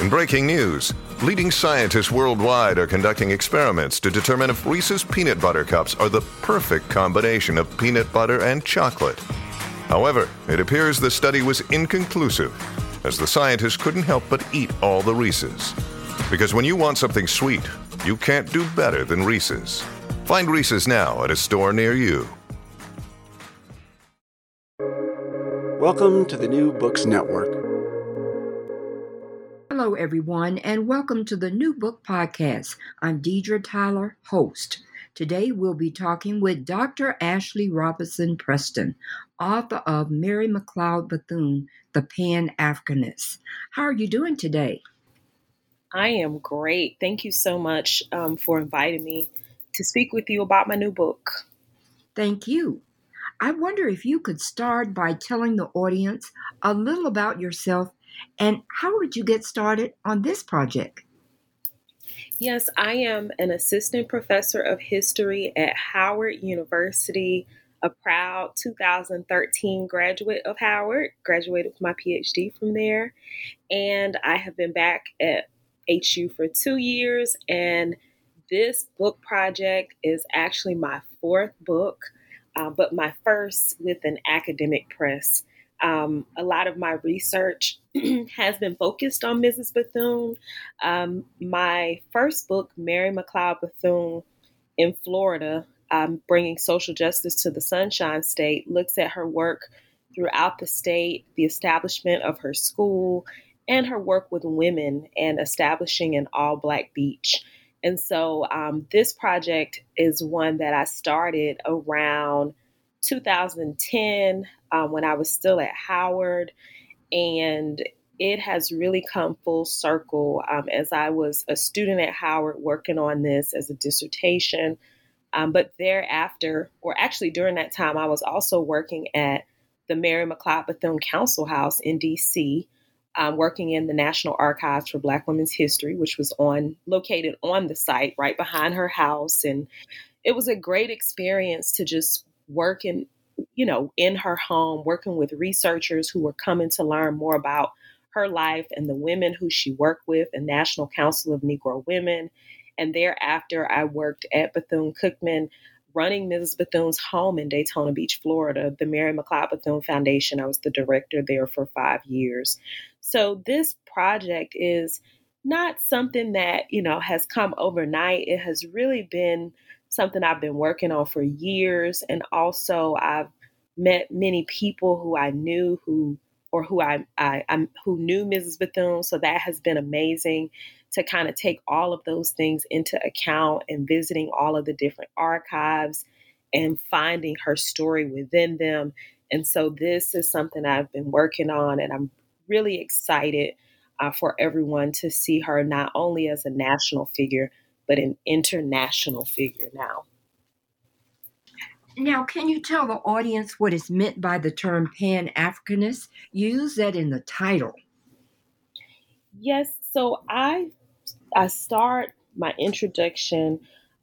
In breaking news, leading scientists worldwide are conducting experiments to determine if Reese's Peanut Butter Cups are the perfect combination of peanut butter and chocolate. However, it appears the study was inconclusive, as the scientists couldn't help but eat all the Reese's. Because when you want something sweet, you can't do better than Reese's. Find Reese's now at a store near you. Welcome to the New Books Network. Hello, everyone, and welcome to the New Book Podcast. I'm Deidre Tyler, host. Today, we'll be talking with Dr. Ashley Robertson Preston, author of Mary McLeod Bethune, The Pan Africanist. How are you doing today? I am great. Thank you so much um, for inviting me to speak with you about my new book. Thank you. I wonder if you could start by telling the audience a little about yourself and how did you get started on this project? Yes, I am an assistant professor of history at Howard University, a proud 2013 graduate of Howard, graduated with my PhD from there. And I have been back at HU for two years. And this book project is actually my fourth book uh, but my first with an academic press. Um, a lot of my research has been focused on Mrs. Bethune. Um, my first book, Mary McLeod Bethune in Florida, um, Bringing Social Justice to the Sunshine State, looks at her work throughout the state, the establishment of her school, and her work with women and establishing an all black beach. And so um, this project is one that I started around 2010 um, when I was still at Howard. And it has really come full circle um, as I was a student at Howard working on this as a dissertation. Um, but thereafter, or actually during that time, I was also working at the Mary McLeod Bethune Council House in DC um, working in the National Archives for Black Women's History, which was on located on the site right behind her house, and it was a great experience to just work in, you know, in her home, working with researchers who were coming to learn more about her life and the women who she worked with, the National Council of Negro Women. And thereafter, I worked at Bethune Cookman running Mrs. Bethune's home in Daytona Beach, Florida, the Mary McLeod Bethune Foundation. I was the director there for five years. So this project is not something that, you know, has come overnight. It has really been something I've been working on for years. And also I've met many people who I knew who or who I, I, I who knew Mrs. Bethune. So that has been amazing to kind of take all of those things into account and visiting all of the different archives and finding her story within them. And so this is something I've been working on, and I'm really excited uh, for everyone to see her not only as a national figure, but an international figure now. Now, can you tell the audience what is meant by the term Pan Africanist? Use that in the title. Yes, so I I start my introduction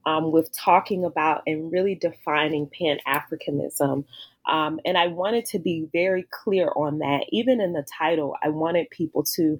um, with talking about and really defining Pan Africanism. Um, and I wanted to be very clear on that. Even in the title, I wanted people to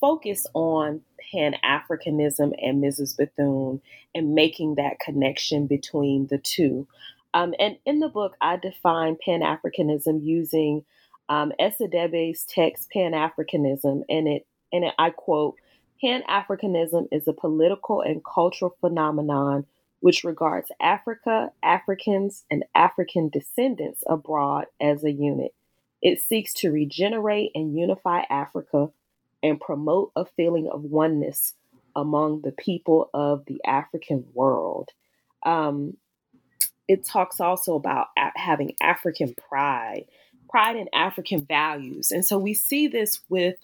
focus on Pan Africanism and Mrs. Bethune and making that connection between the two. Um, and in the book, I define Pan Africanism using um, Esedebe's text Pan Africanism, and it and it, I quote: Pan Africanism is a political and cultural phenomenon which regards Africa, Africans, and African descendants abroad as a unit. It seeks to regenerate and unify Africa and promote a feeling of oneness among the people of the African world. Um, it talks also about having African pride, pride in African values. And so we see this with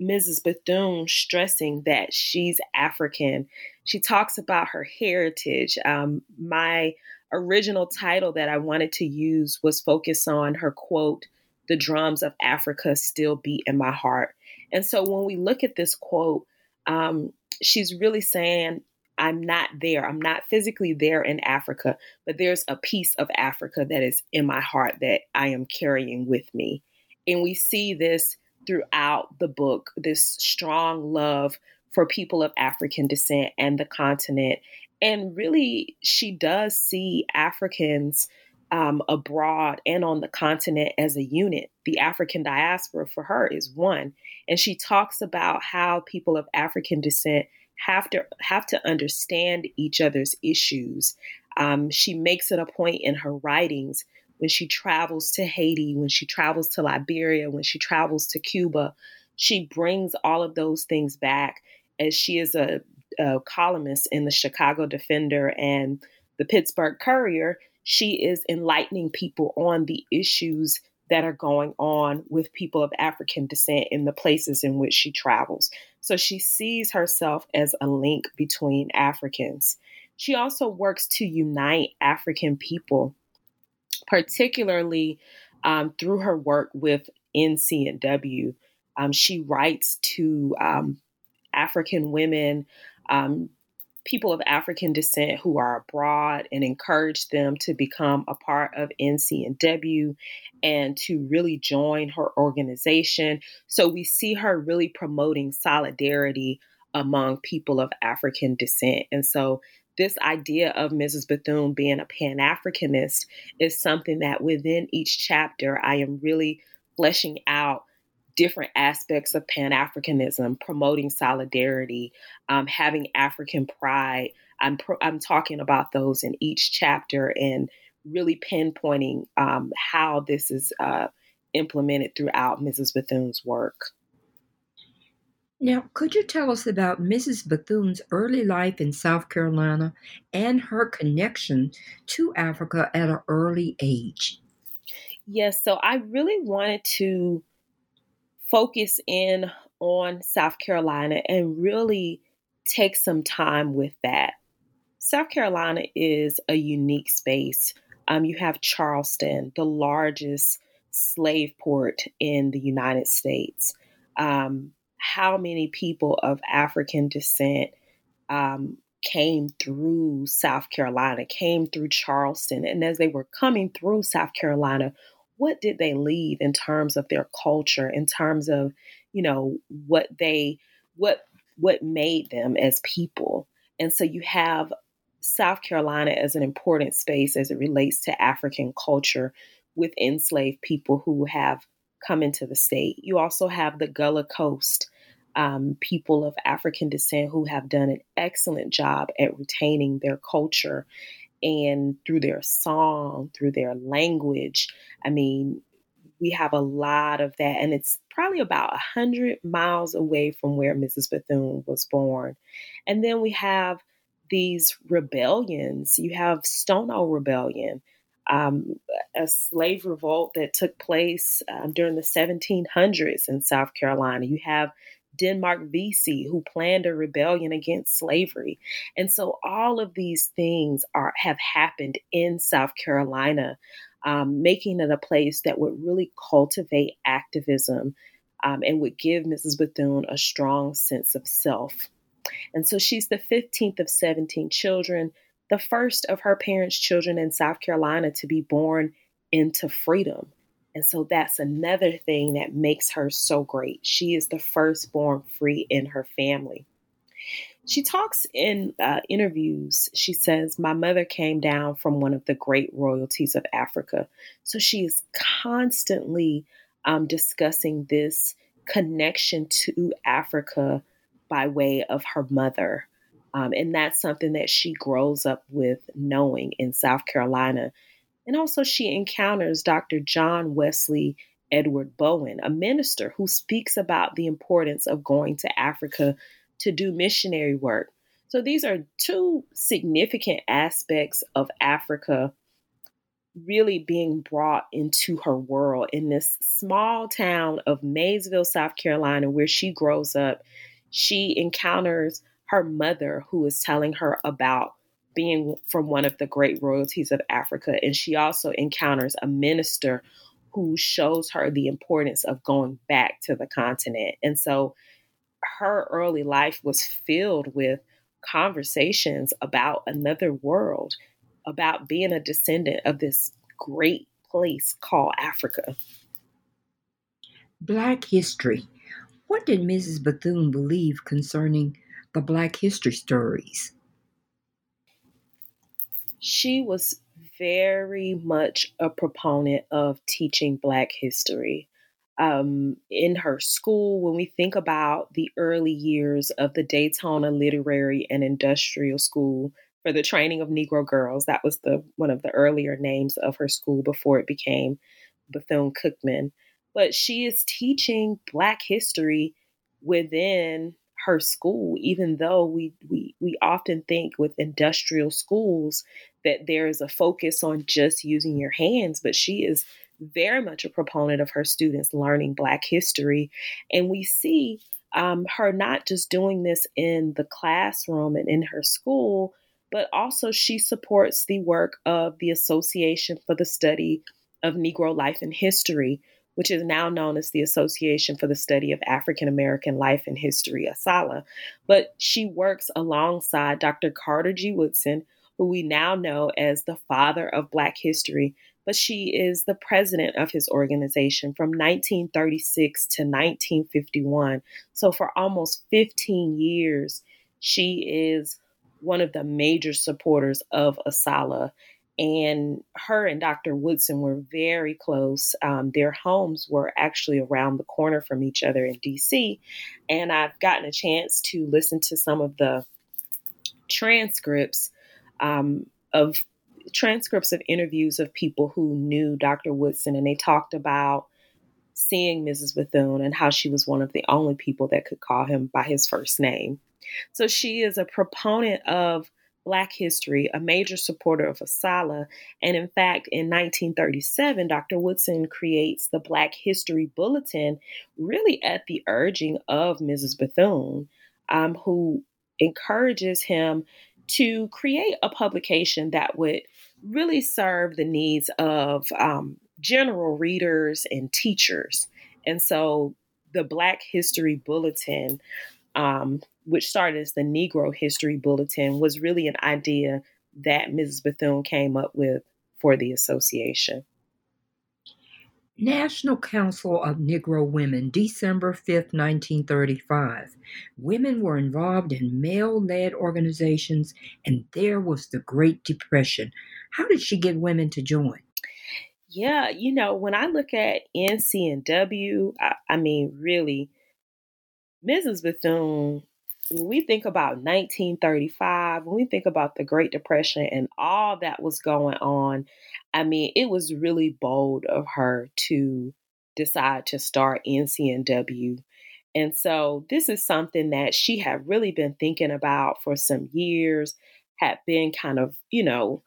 Mrs. Bethune stressing that she's African. She talks about her heritage. Um, my original title that I wanted to use was focused on her quote, The drums of Africa still beat in my heart. And so when we look at this quote, um, she's really saying, I'm not there. I'm not physically there in Africa, but there's a piece of Africa that is in my heart that I am carrying with me. And we see this throughout the book this strong love for people of African descent and the continent. And really, she does see Africans um, abroad and on the continent as a unit. The African diaspora for her is one. And she talks about how people of African descent have to have to understand each other's issues. Um, she makes it a point in her writings when she travels to Haiti, when she travels to Liberia, when she travels to Cuba, she brings all of those things back as she is a, a columnist in the Chicago Defender and the Pittsburgh Courier. She is enlightening people on the issues that are going on with people of African descent in the places in which she travels. So she sees herself as a link between Africans. She also works to unite African people particularly um, through her work with NCNW. Um, she writes to um, African women, um, people of African descent who are abroad, and encourage them to become a part of NCNW and to really join her organization. So we see her really promoting solidarity among people of African descent. And so this idea of Mrs. Bethune being a Pan Africanist is something that within each chapter I am really fleshing out different aspects of Pan Africanism, promoting solidarity, um, having African pride. I'm, pro- I'm talking about those in each chapter and really pinpointing um, how this is uh, implemented throughout Mrs. Bethune's work. Now, could you tell us about Mrs. Bethune's early life in South Carolina and her connection to Africa at an early age? Yes, so I really wanted to focus in on South Carolina and really take some time with that. South Carolina is a unique space. Um, you have Charleston, the largest slave port in the United States. Um, how many people of African descent um, came through South Carolina, came through Charleston. And as they were coming through South Carolina, what did they leave in terms of their culture, in terms of, you know, what they, what, what made them as people? And so you have South Carolina as an important space as it relates to African culture with enslaved people who have come into the state. You also have the Gullah Coast um, people of African descent who have done an excellent job at retaining their culture and through their song, through their language. I mean, we have a lot of that, and it's probably about a hundred miles away from where Mrs. Bethune was born. And then we have these rebellions. You have Stono Rebellion, um, a slave revolt that took place um, during the 1700s in South Carolina. You have Denmark Vesey, who planned a rebellion against slavery. And so all of these things are have happened in South Carolina, um, making it a place that would really cultivate activism um, and would give Mrs. Bethune a strong sense of self. And so she's the 15th of 17 children, the first of her parents' children in South Carolina to be born into freedom. And so that's another thing that makes her so great. She is the firstborn free in her family. She talks in uh, interviews, she says, My mother came down from one of the great royalties of Africa. So she is constantly um, discussing this connection to Africa by way of her mother. Um, and that's something that she grows up with knowing in South Carolina. And also, she encounters Dr. John Wesley Edward Bowen, a minister who speaks about the importance of going to Africa to do missionary work. So, these are two significant aspects of Africa really being brought into her world in this small town of Mayesville, South Carolina, where she grows up. She encounters her mother, who is telling her about being from one of the great royalties of Africa. And she also encounters a minister who shows her the importance of going back to the continent. And so her early life was filled with conversations about another world about being a descendant of this great place called Africa. Black history. What did Mrs. Bethune believe concerning the Black history stories? She was very much a proponent of teaching Black history. Um, in her school, when we think about the early years of the Daytona Literary and Industrial School, for the training of Negro girls. That was the one of the earlier names of her school before it became Bethune Cookman. But she is teaching Black history within her school, even though we, we we often think with industrial schools that there is a focus on just using your hands, but she is very much a proponent of her students learning Black history. And we see um, her not just doing this in the classroom and in her school, but also she supports the work of the Association for the Study of Negro Life and History, which is now known as the Association for the Study of African American Life and History, ASALH. But she works alongside Dr. Carter G. Woodson, who we now know as the father of Black history, but she is the president of his organization from 1936 to 1951. So for almost 15 years, she is one of the major supporters of ASALH. And her and Dr. Woodson were very close. Um, their homes were actually around the corner from each other in DC. And I've gotten a chance to listen to some of the transcripts um, of transcripts of interviews of people who knew Dr. Woodson, and they talked about seeing Mrs. Bethune and how she was one of the only people that could call him by his first name. So she is a proponent of Black history, a major supporter of ASALH. And in fact, in 1937, Dr. Woodson creates the Black History Bulletin, really at the urging of Mrs. Bethune, um, who encourages him to create a publication that would really serve the needs of um, general readers and teachers. And so the Black History Bulletin um, which started as the Negro History Bulletin, was really an idea that Mrs. Bethune came up with for the association. National Council of Negro Women, December 5th, 1935. Women were involved in male led organizations, and there was the Great Depression. How did she get women to join? Yeah, you know, when I look at NCNW, I, I mean, really, Mrs. Bethune, when we think about 1935, when we think about the Great Depression and all that was going on, I mean, it was really bold of her to decide to start NCNW. And so this is something that she had really been thinking about for some years, had been kind of, you know,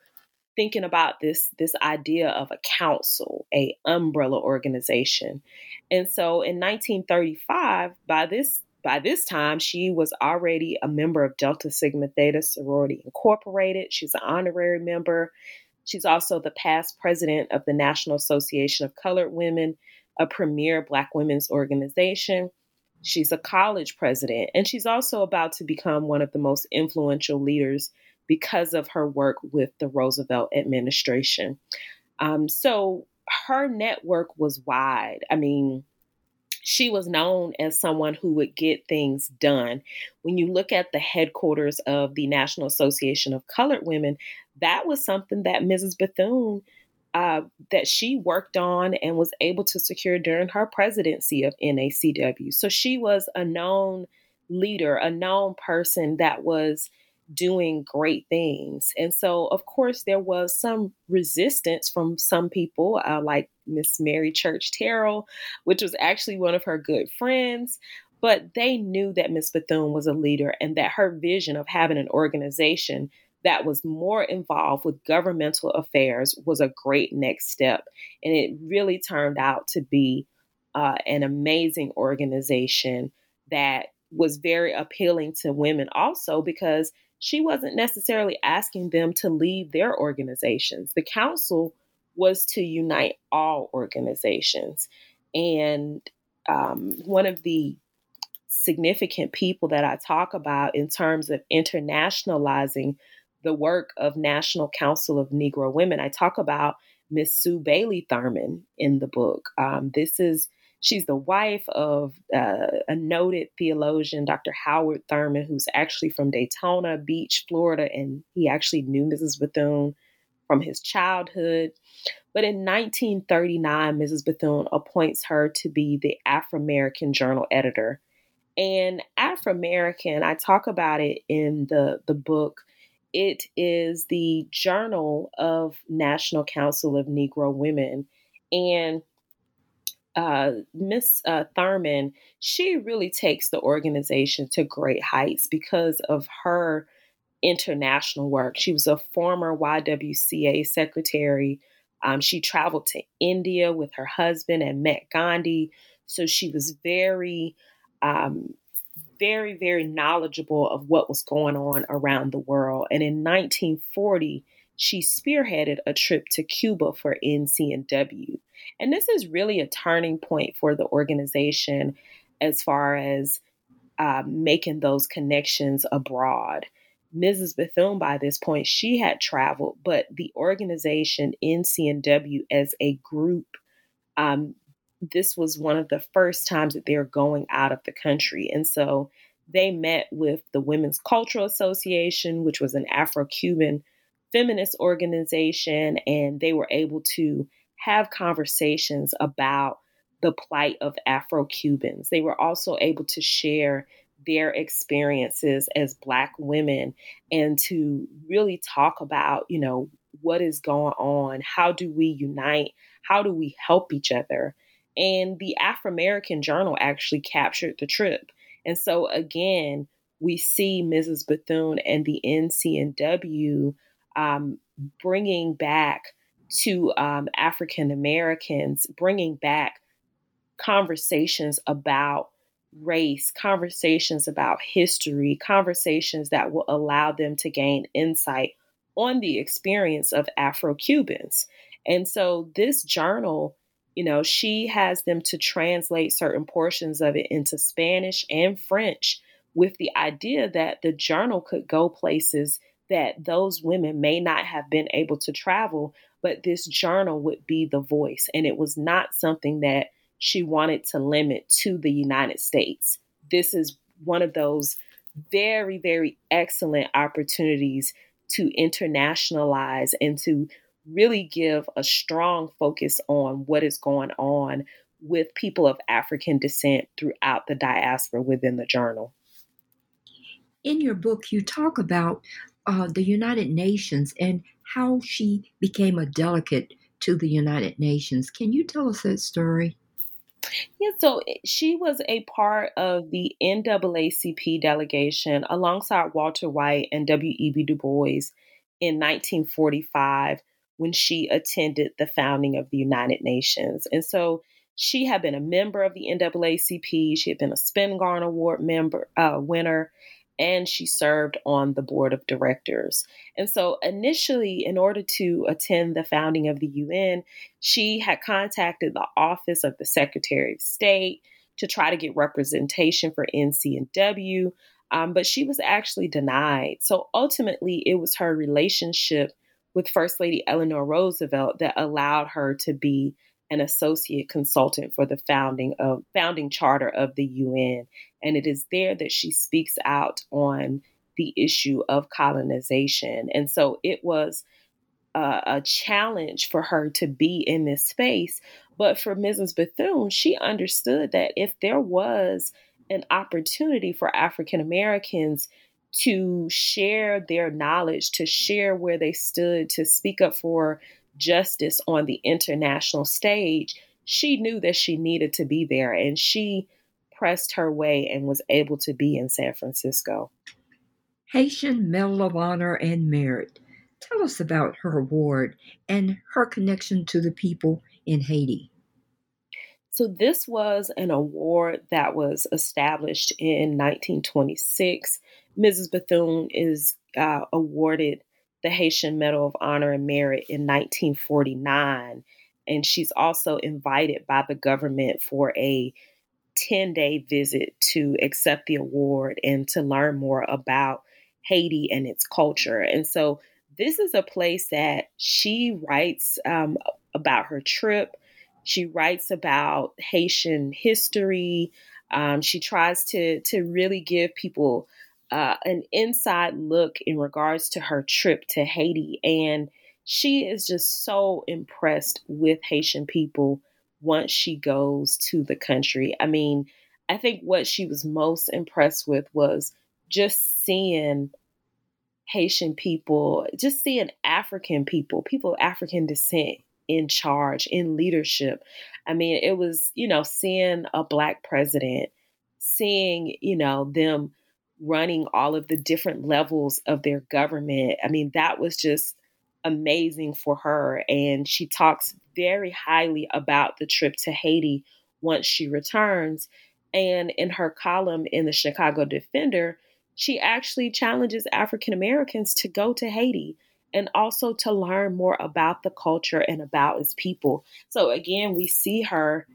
thinking about this this idea of a council, a umbrella organization. And so in 1935, by this by this time, she was already a member of Delta Sigma Theta Sorority Incorporated. She's an honorary member. She's also the past president of the National Association of Colored Women, a premier Black women's organization. She's a college president, and she's also about to become one of the most influential leaders because of her work with the Roosevelt administration. Um, so her network was wide. I mean, she was known as someone who would get things done. When you look at the headquarters of the National Association of Colored Women, that was something that Mrs. Bethune uh, that she worked on and was able to secure during her presidency of NACW. So she was a known leader, a known person that was doing great things. And so, of course, there was some resistance from some people, uh, like Miss Mary Church Terrell, which was actually one of her good friends. But they knew that Miss Bethune was a leader and that her vision of having an organization that was more involved with governmental affairs was a great next step. And it really turned out to be uh, an amazing organization that was very appealing to women also because she wasn't necessarily asking them to leave their organizations. The council was to unite all organizations. And um, one of the significant people that I talk about in terms of internationalizing the work of National Council of Negro Women. I talk about Miss Sue Bailey Thurman in the book. Um, this is she's the wife of uh, a noted theologian, Dr. Howard Thurman, who's actually from Daytona Beach, Florida, and he actually knew Mrs. Bethune from his childhood. But in 1939, Mrs. Bethune appoints her to be the Afro American Journal editor. And Afro American, I talk about it in the, the book it is the Journal of National Council of Negro Women. And uh, Miss uh, Thurman, she really takes the organization to great heights because of her international work. She was a former YWCA secretary. Um, she traveled to India with her husband and met Gandhi. So she was very um, very, very knowledgeable of what was going on around the world. And in 1940, she spearheaded a trip to Cuba for NCNW. And this is really a turning point for the organization as far as uh, making those connections abroad. Mrs. Bethune, by this point, she had traveled, but the organization in NCNW as a group um, this was one of the first times that they're going out of the country. And so they met with the Women's Cultural Association, which was an Afro Cuban feminist organization, and they were able to have conversations about the plight of Afro Cubans. They were also able to share their experiences as Black women and to really talk about, you know, what is going on? How do we unite? How do we help each other? And the Afro American Journal actually captured the trip. And so, again, we see Mrs. Bethune and the NCNW um, bringing back to um, African Americans, bringing back conversations about race, conversations about history, conversations that will allow them to gain insight on the experience of Afro Cubans. And so this journal you know, she has them to translate certain portions of it into Spanish and French with the idea that the journal could go places that those women may not have been able to travel, but this journal would be the voice. And it was not something that she wanted to limit to the United States. This is one of those very, very excellent opportunities to internationalize and to really give a strong focus on what is going on with people of African descent throughout the diaspora within the journal. In your book, you talk about uh, the United Nations and how she became a delegate to the United Nations. Can you tell us that story? Yeah, so eh, she was a part of the NAACP delegation alongside Walter White and W.E.B. Du Bois in 1945 when she attended the founding of the United Nations. And so she had been a member of the NAACP. She had been a Spingarn Award member uh, winner, and she served on the board of directors. And so, initially, in order to attend the founding of the UN, she had contacted the Office of the Secretary of State to try to get representation for NCNW, um, but she was actually denied. So, ultimately, it was her relationship with First Lady Eleanor Roosevelt that allowed her to be an associate consultant for the founding of founding charter of the UN and it is there that she speaks out on the issue of colonization and so it was a, a challenge for her to be in this space. But for Mrs. Bethune, she understood that if there was an opportunity for African Americans to share their knowledge, to share where they stood, to speak up for justice on the international stage, she knew that she needed to be there and she pressed her way and was able to be in San Francisco. Haitian Medal of Honor and Merit. Tell us about her award and her connection to the people in Haiti. So, this was an award that was established in 1926. Mrs. Bethune is uh, awarded the Haitian Medal of Honor and Merit in 1949. And she's also invited by the government for a 10 day visit to accept the award and to learn more about Haiti and its culture. And so, this is a place that she writes um, about her trip. She writes about Haitian history. Um, she tries to to really give people uh, an inside look in regards to her trip to Haiti. And she is just so impressed with Haitian people once she goes to the country. I mean, I think what she was most impressed with was just seeing Haitian people, just seeing African people, people of African descent in charge, in leadership. I mean, it was, you know, seeing a black president, seeing, you know, them running all of the different levels of their government. I mean, that was just amazing for her. And she talks very highly about the trip to Haiti once she returns. And in her column in the Chicago Defender, she actually challenges African Americans to go to Haiti and also to learn more about the culture and about its people. So, again, we see her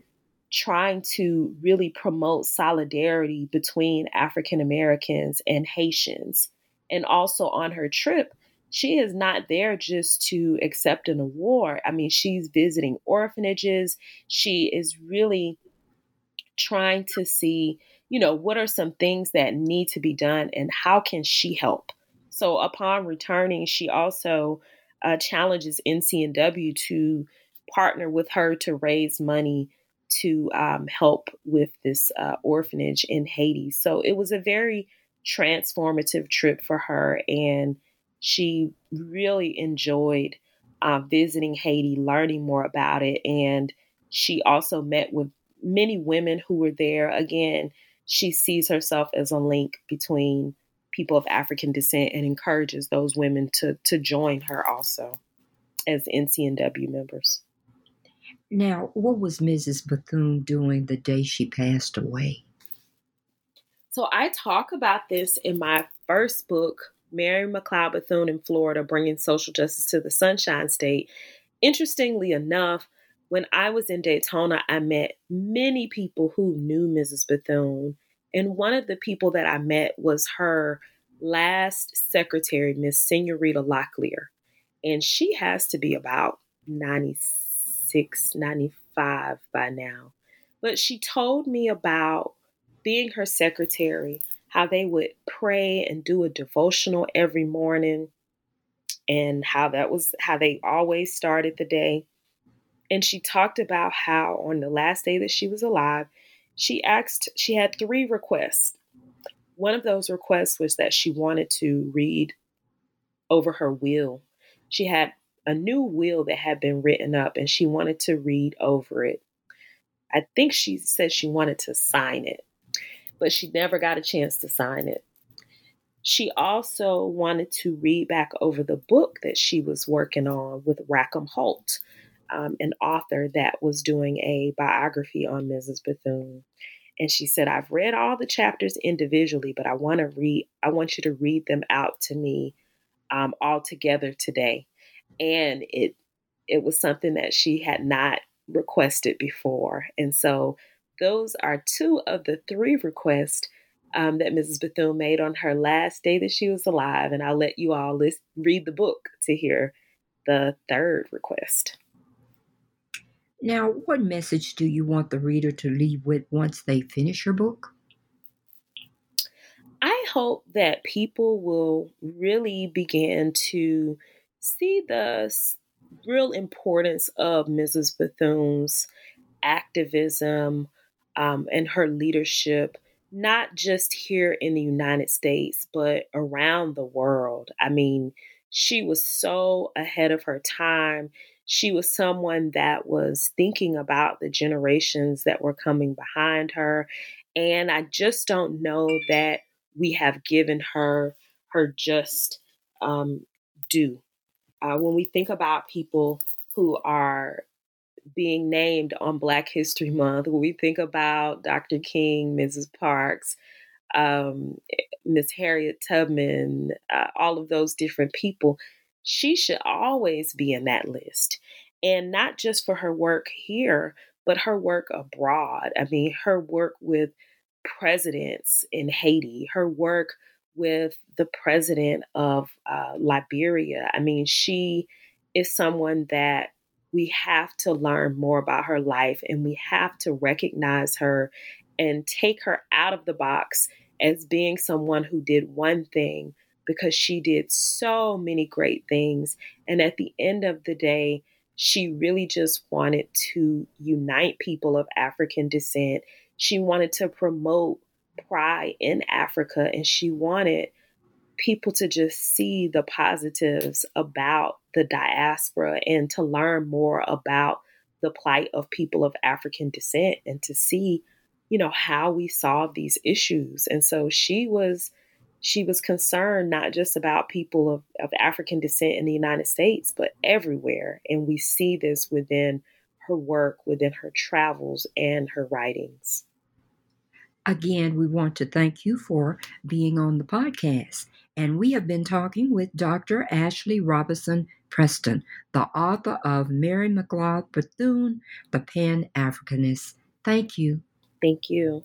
trying to really promote solidarity between African Americans and Haitians. And also on her trip, she is not there just to accept an award. I mean, she's visiting orphanages. She is really trying to see, you know, what are some things that need to be done and how can she help? So upon returning, she also uh, challenges NCNW to partner with her to raise money to um, help with this uh, orphanage in Haiti. So it was a very transformative trip for her, and she really enjoyed uh, visiting Haiti, learning more about it, and she also met with many women who were there. Again, she sees herself as a link between people of African descent and encourages those women to to join her also as NCNW members. Now, what was Mrs. Bethune doing the day she passed away? So I talk about this in my first book, Mary McLeod Bethune in Florida, Bringing Social Justice to the Sunshine State. Interestingly enough, when I was in Daytona, I met many people who knew Mrs. Bethune. And one of the people that I met was her last secretary, Miss Senorita Locklear. And she has to be about 96 96, 95 by now. But she told me about being her secretary, how they would pray and do a devotional every morning, and how that was how they always started the day. And she talked about how on the last day that she was alive, she asked, she had three requests. One of those requests was that she wanted to read over her will. She had a new will that had been written up and she wanted to read over it. I think she said she wanted to sign it, but she never got a chance to sign it. She also wanted to read back over the book that she was working on with Rackham Holt, um, an author that was doing a biography on Mrs. Bethune. And she said, I've read all the chapters individually, but I want to read, I want you to read them out to me um, all together today and it it was something that she had not requested before. And so those are two of the three requests um, that Mrs. Bethune made on her last day that she was alive. And I'll let you all list, read the book to hear the third request. Now, what message do you want the reader to leave with once they finish your book? I hope that people will really begin to see the real importance of Mrs. Bethune's activism um, and her leadership, not just here in the United States, but around the world. I mean, she was so ahead of her time. She was someone that was thinking about the generations that were coming behind her. And I just don't know that we have given her her just um, due. Uh, when we think about people who are being named on Black History Month, when we think about Dr. King, Mrs. Parks, um, Miss Harriet Tubman, uh, all of those different people, she should always be in that list. And not just for her work here, but her work abroad. I mean, her work with presidents in Haiti, her work with the president of uh, Liberia. I mean, she is someone that we have to learn more about her life and we have to recognize her and take her out of the box as being someone who did one thing because she did so many great things. And at the end of the day, she really just wanted to unite people of African descent. She wanted to promote pride in Africa and she wanted people to just see the positives about the diaspora and to learn more about the plight of people of African descent and to see, you know, how we solve these issues. And so she was she was concerned not just about people of, of African descent in the United States, but everywhere. And we see this within her work, within her travels and her writings. Again, we want to thank you for being on the podcast. And we have been talking with Dr. Ashley Robertson Preston, the author of Mary McLeod Bethune, the Pan Africanist. Thank you. Thank you.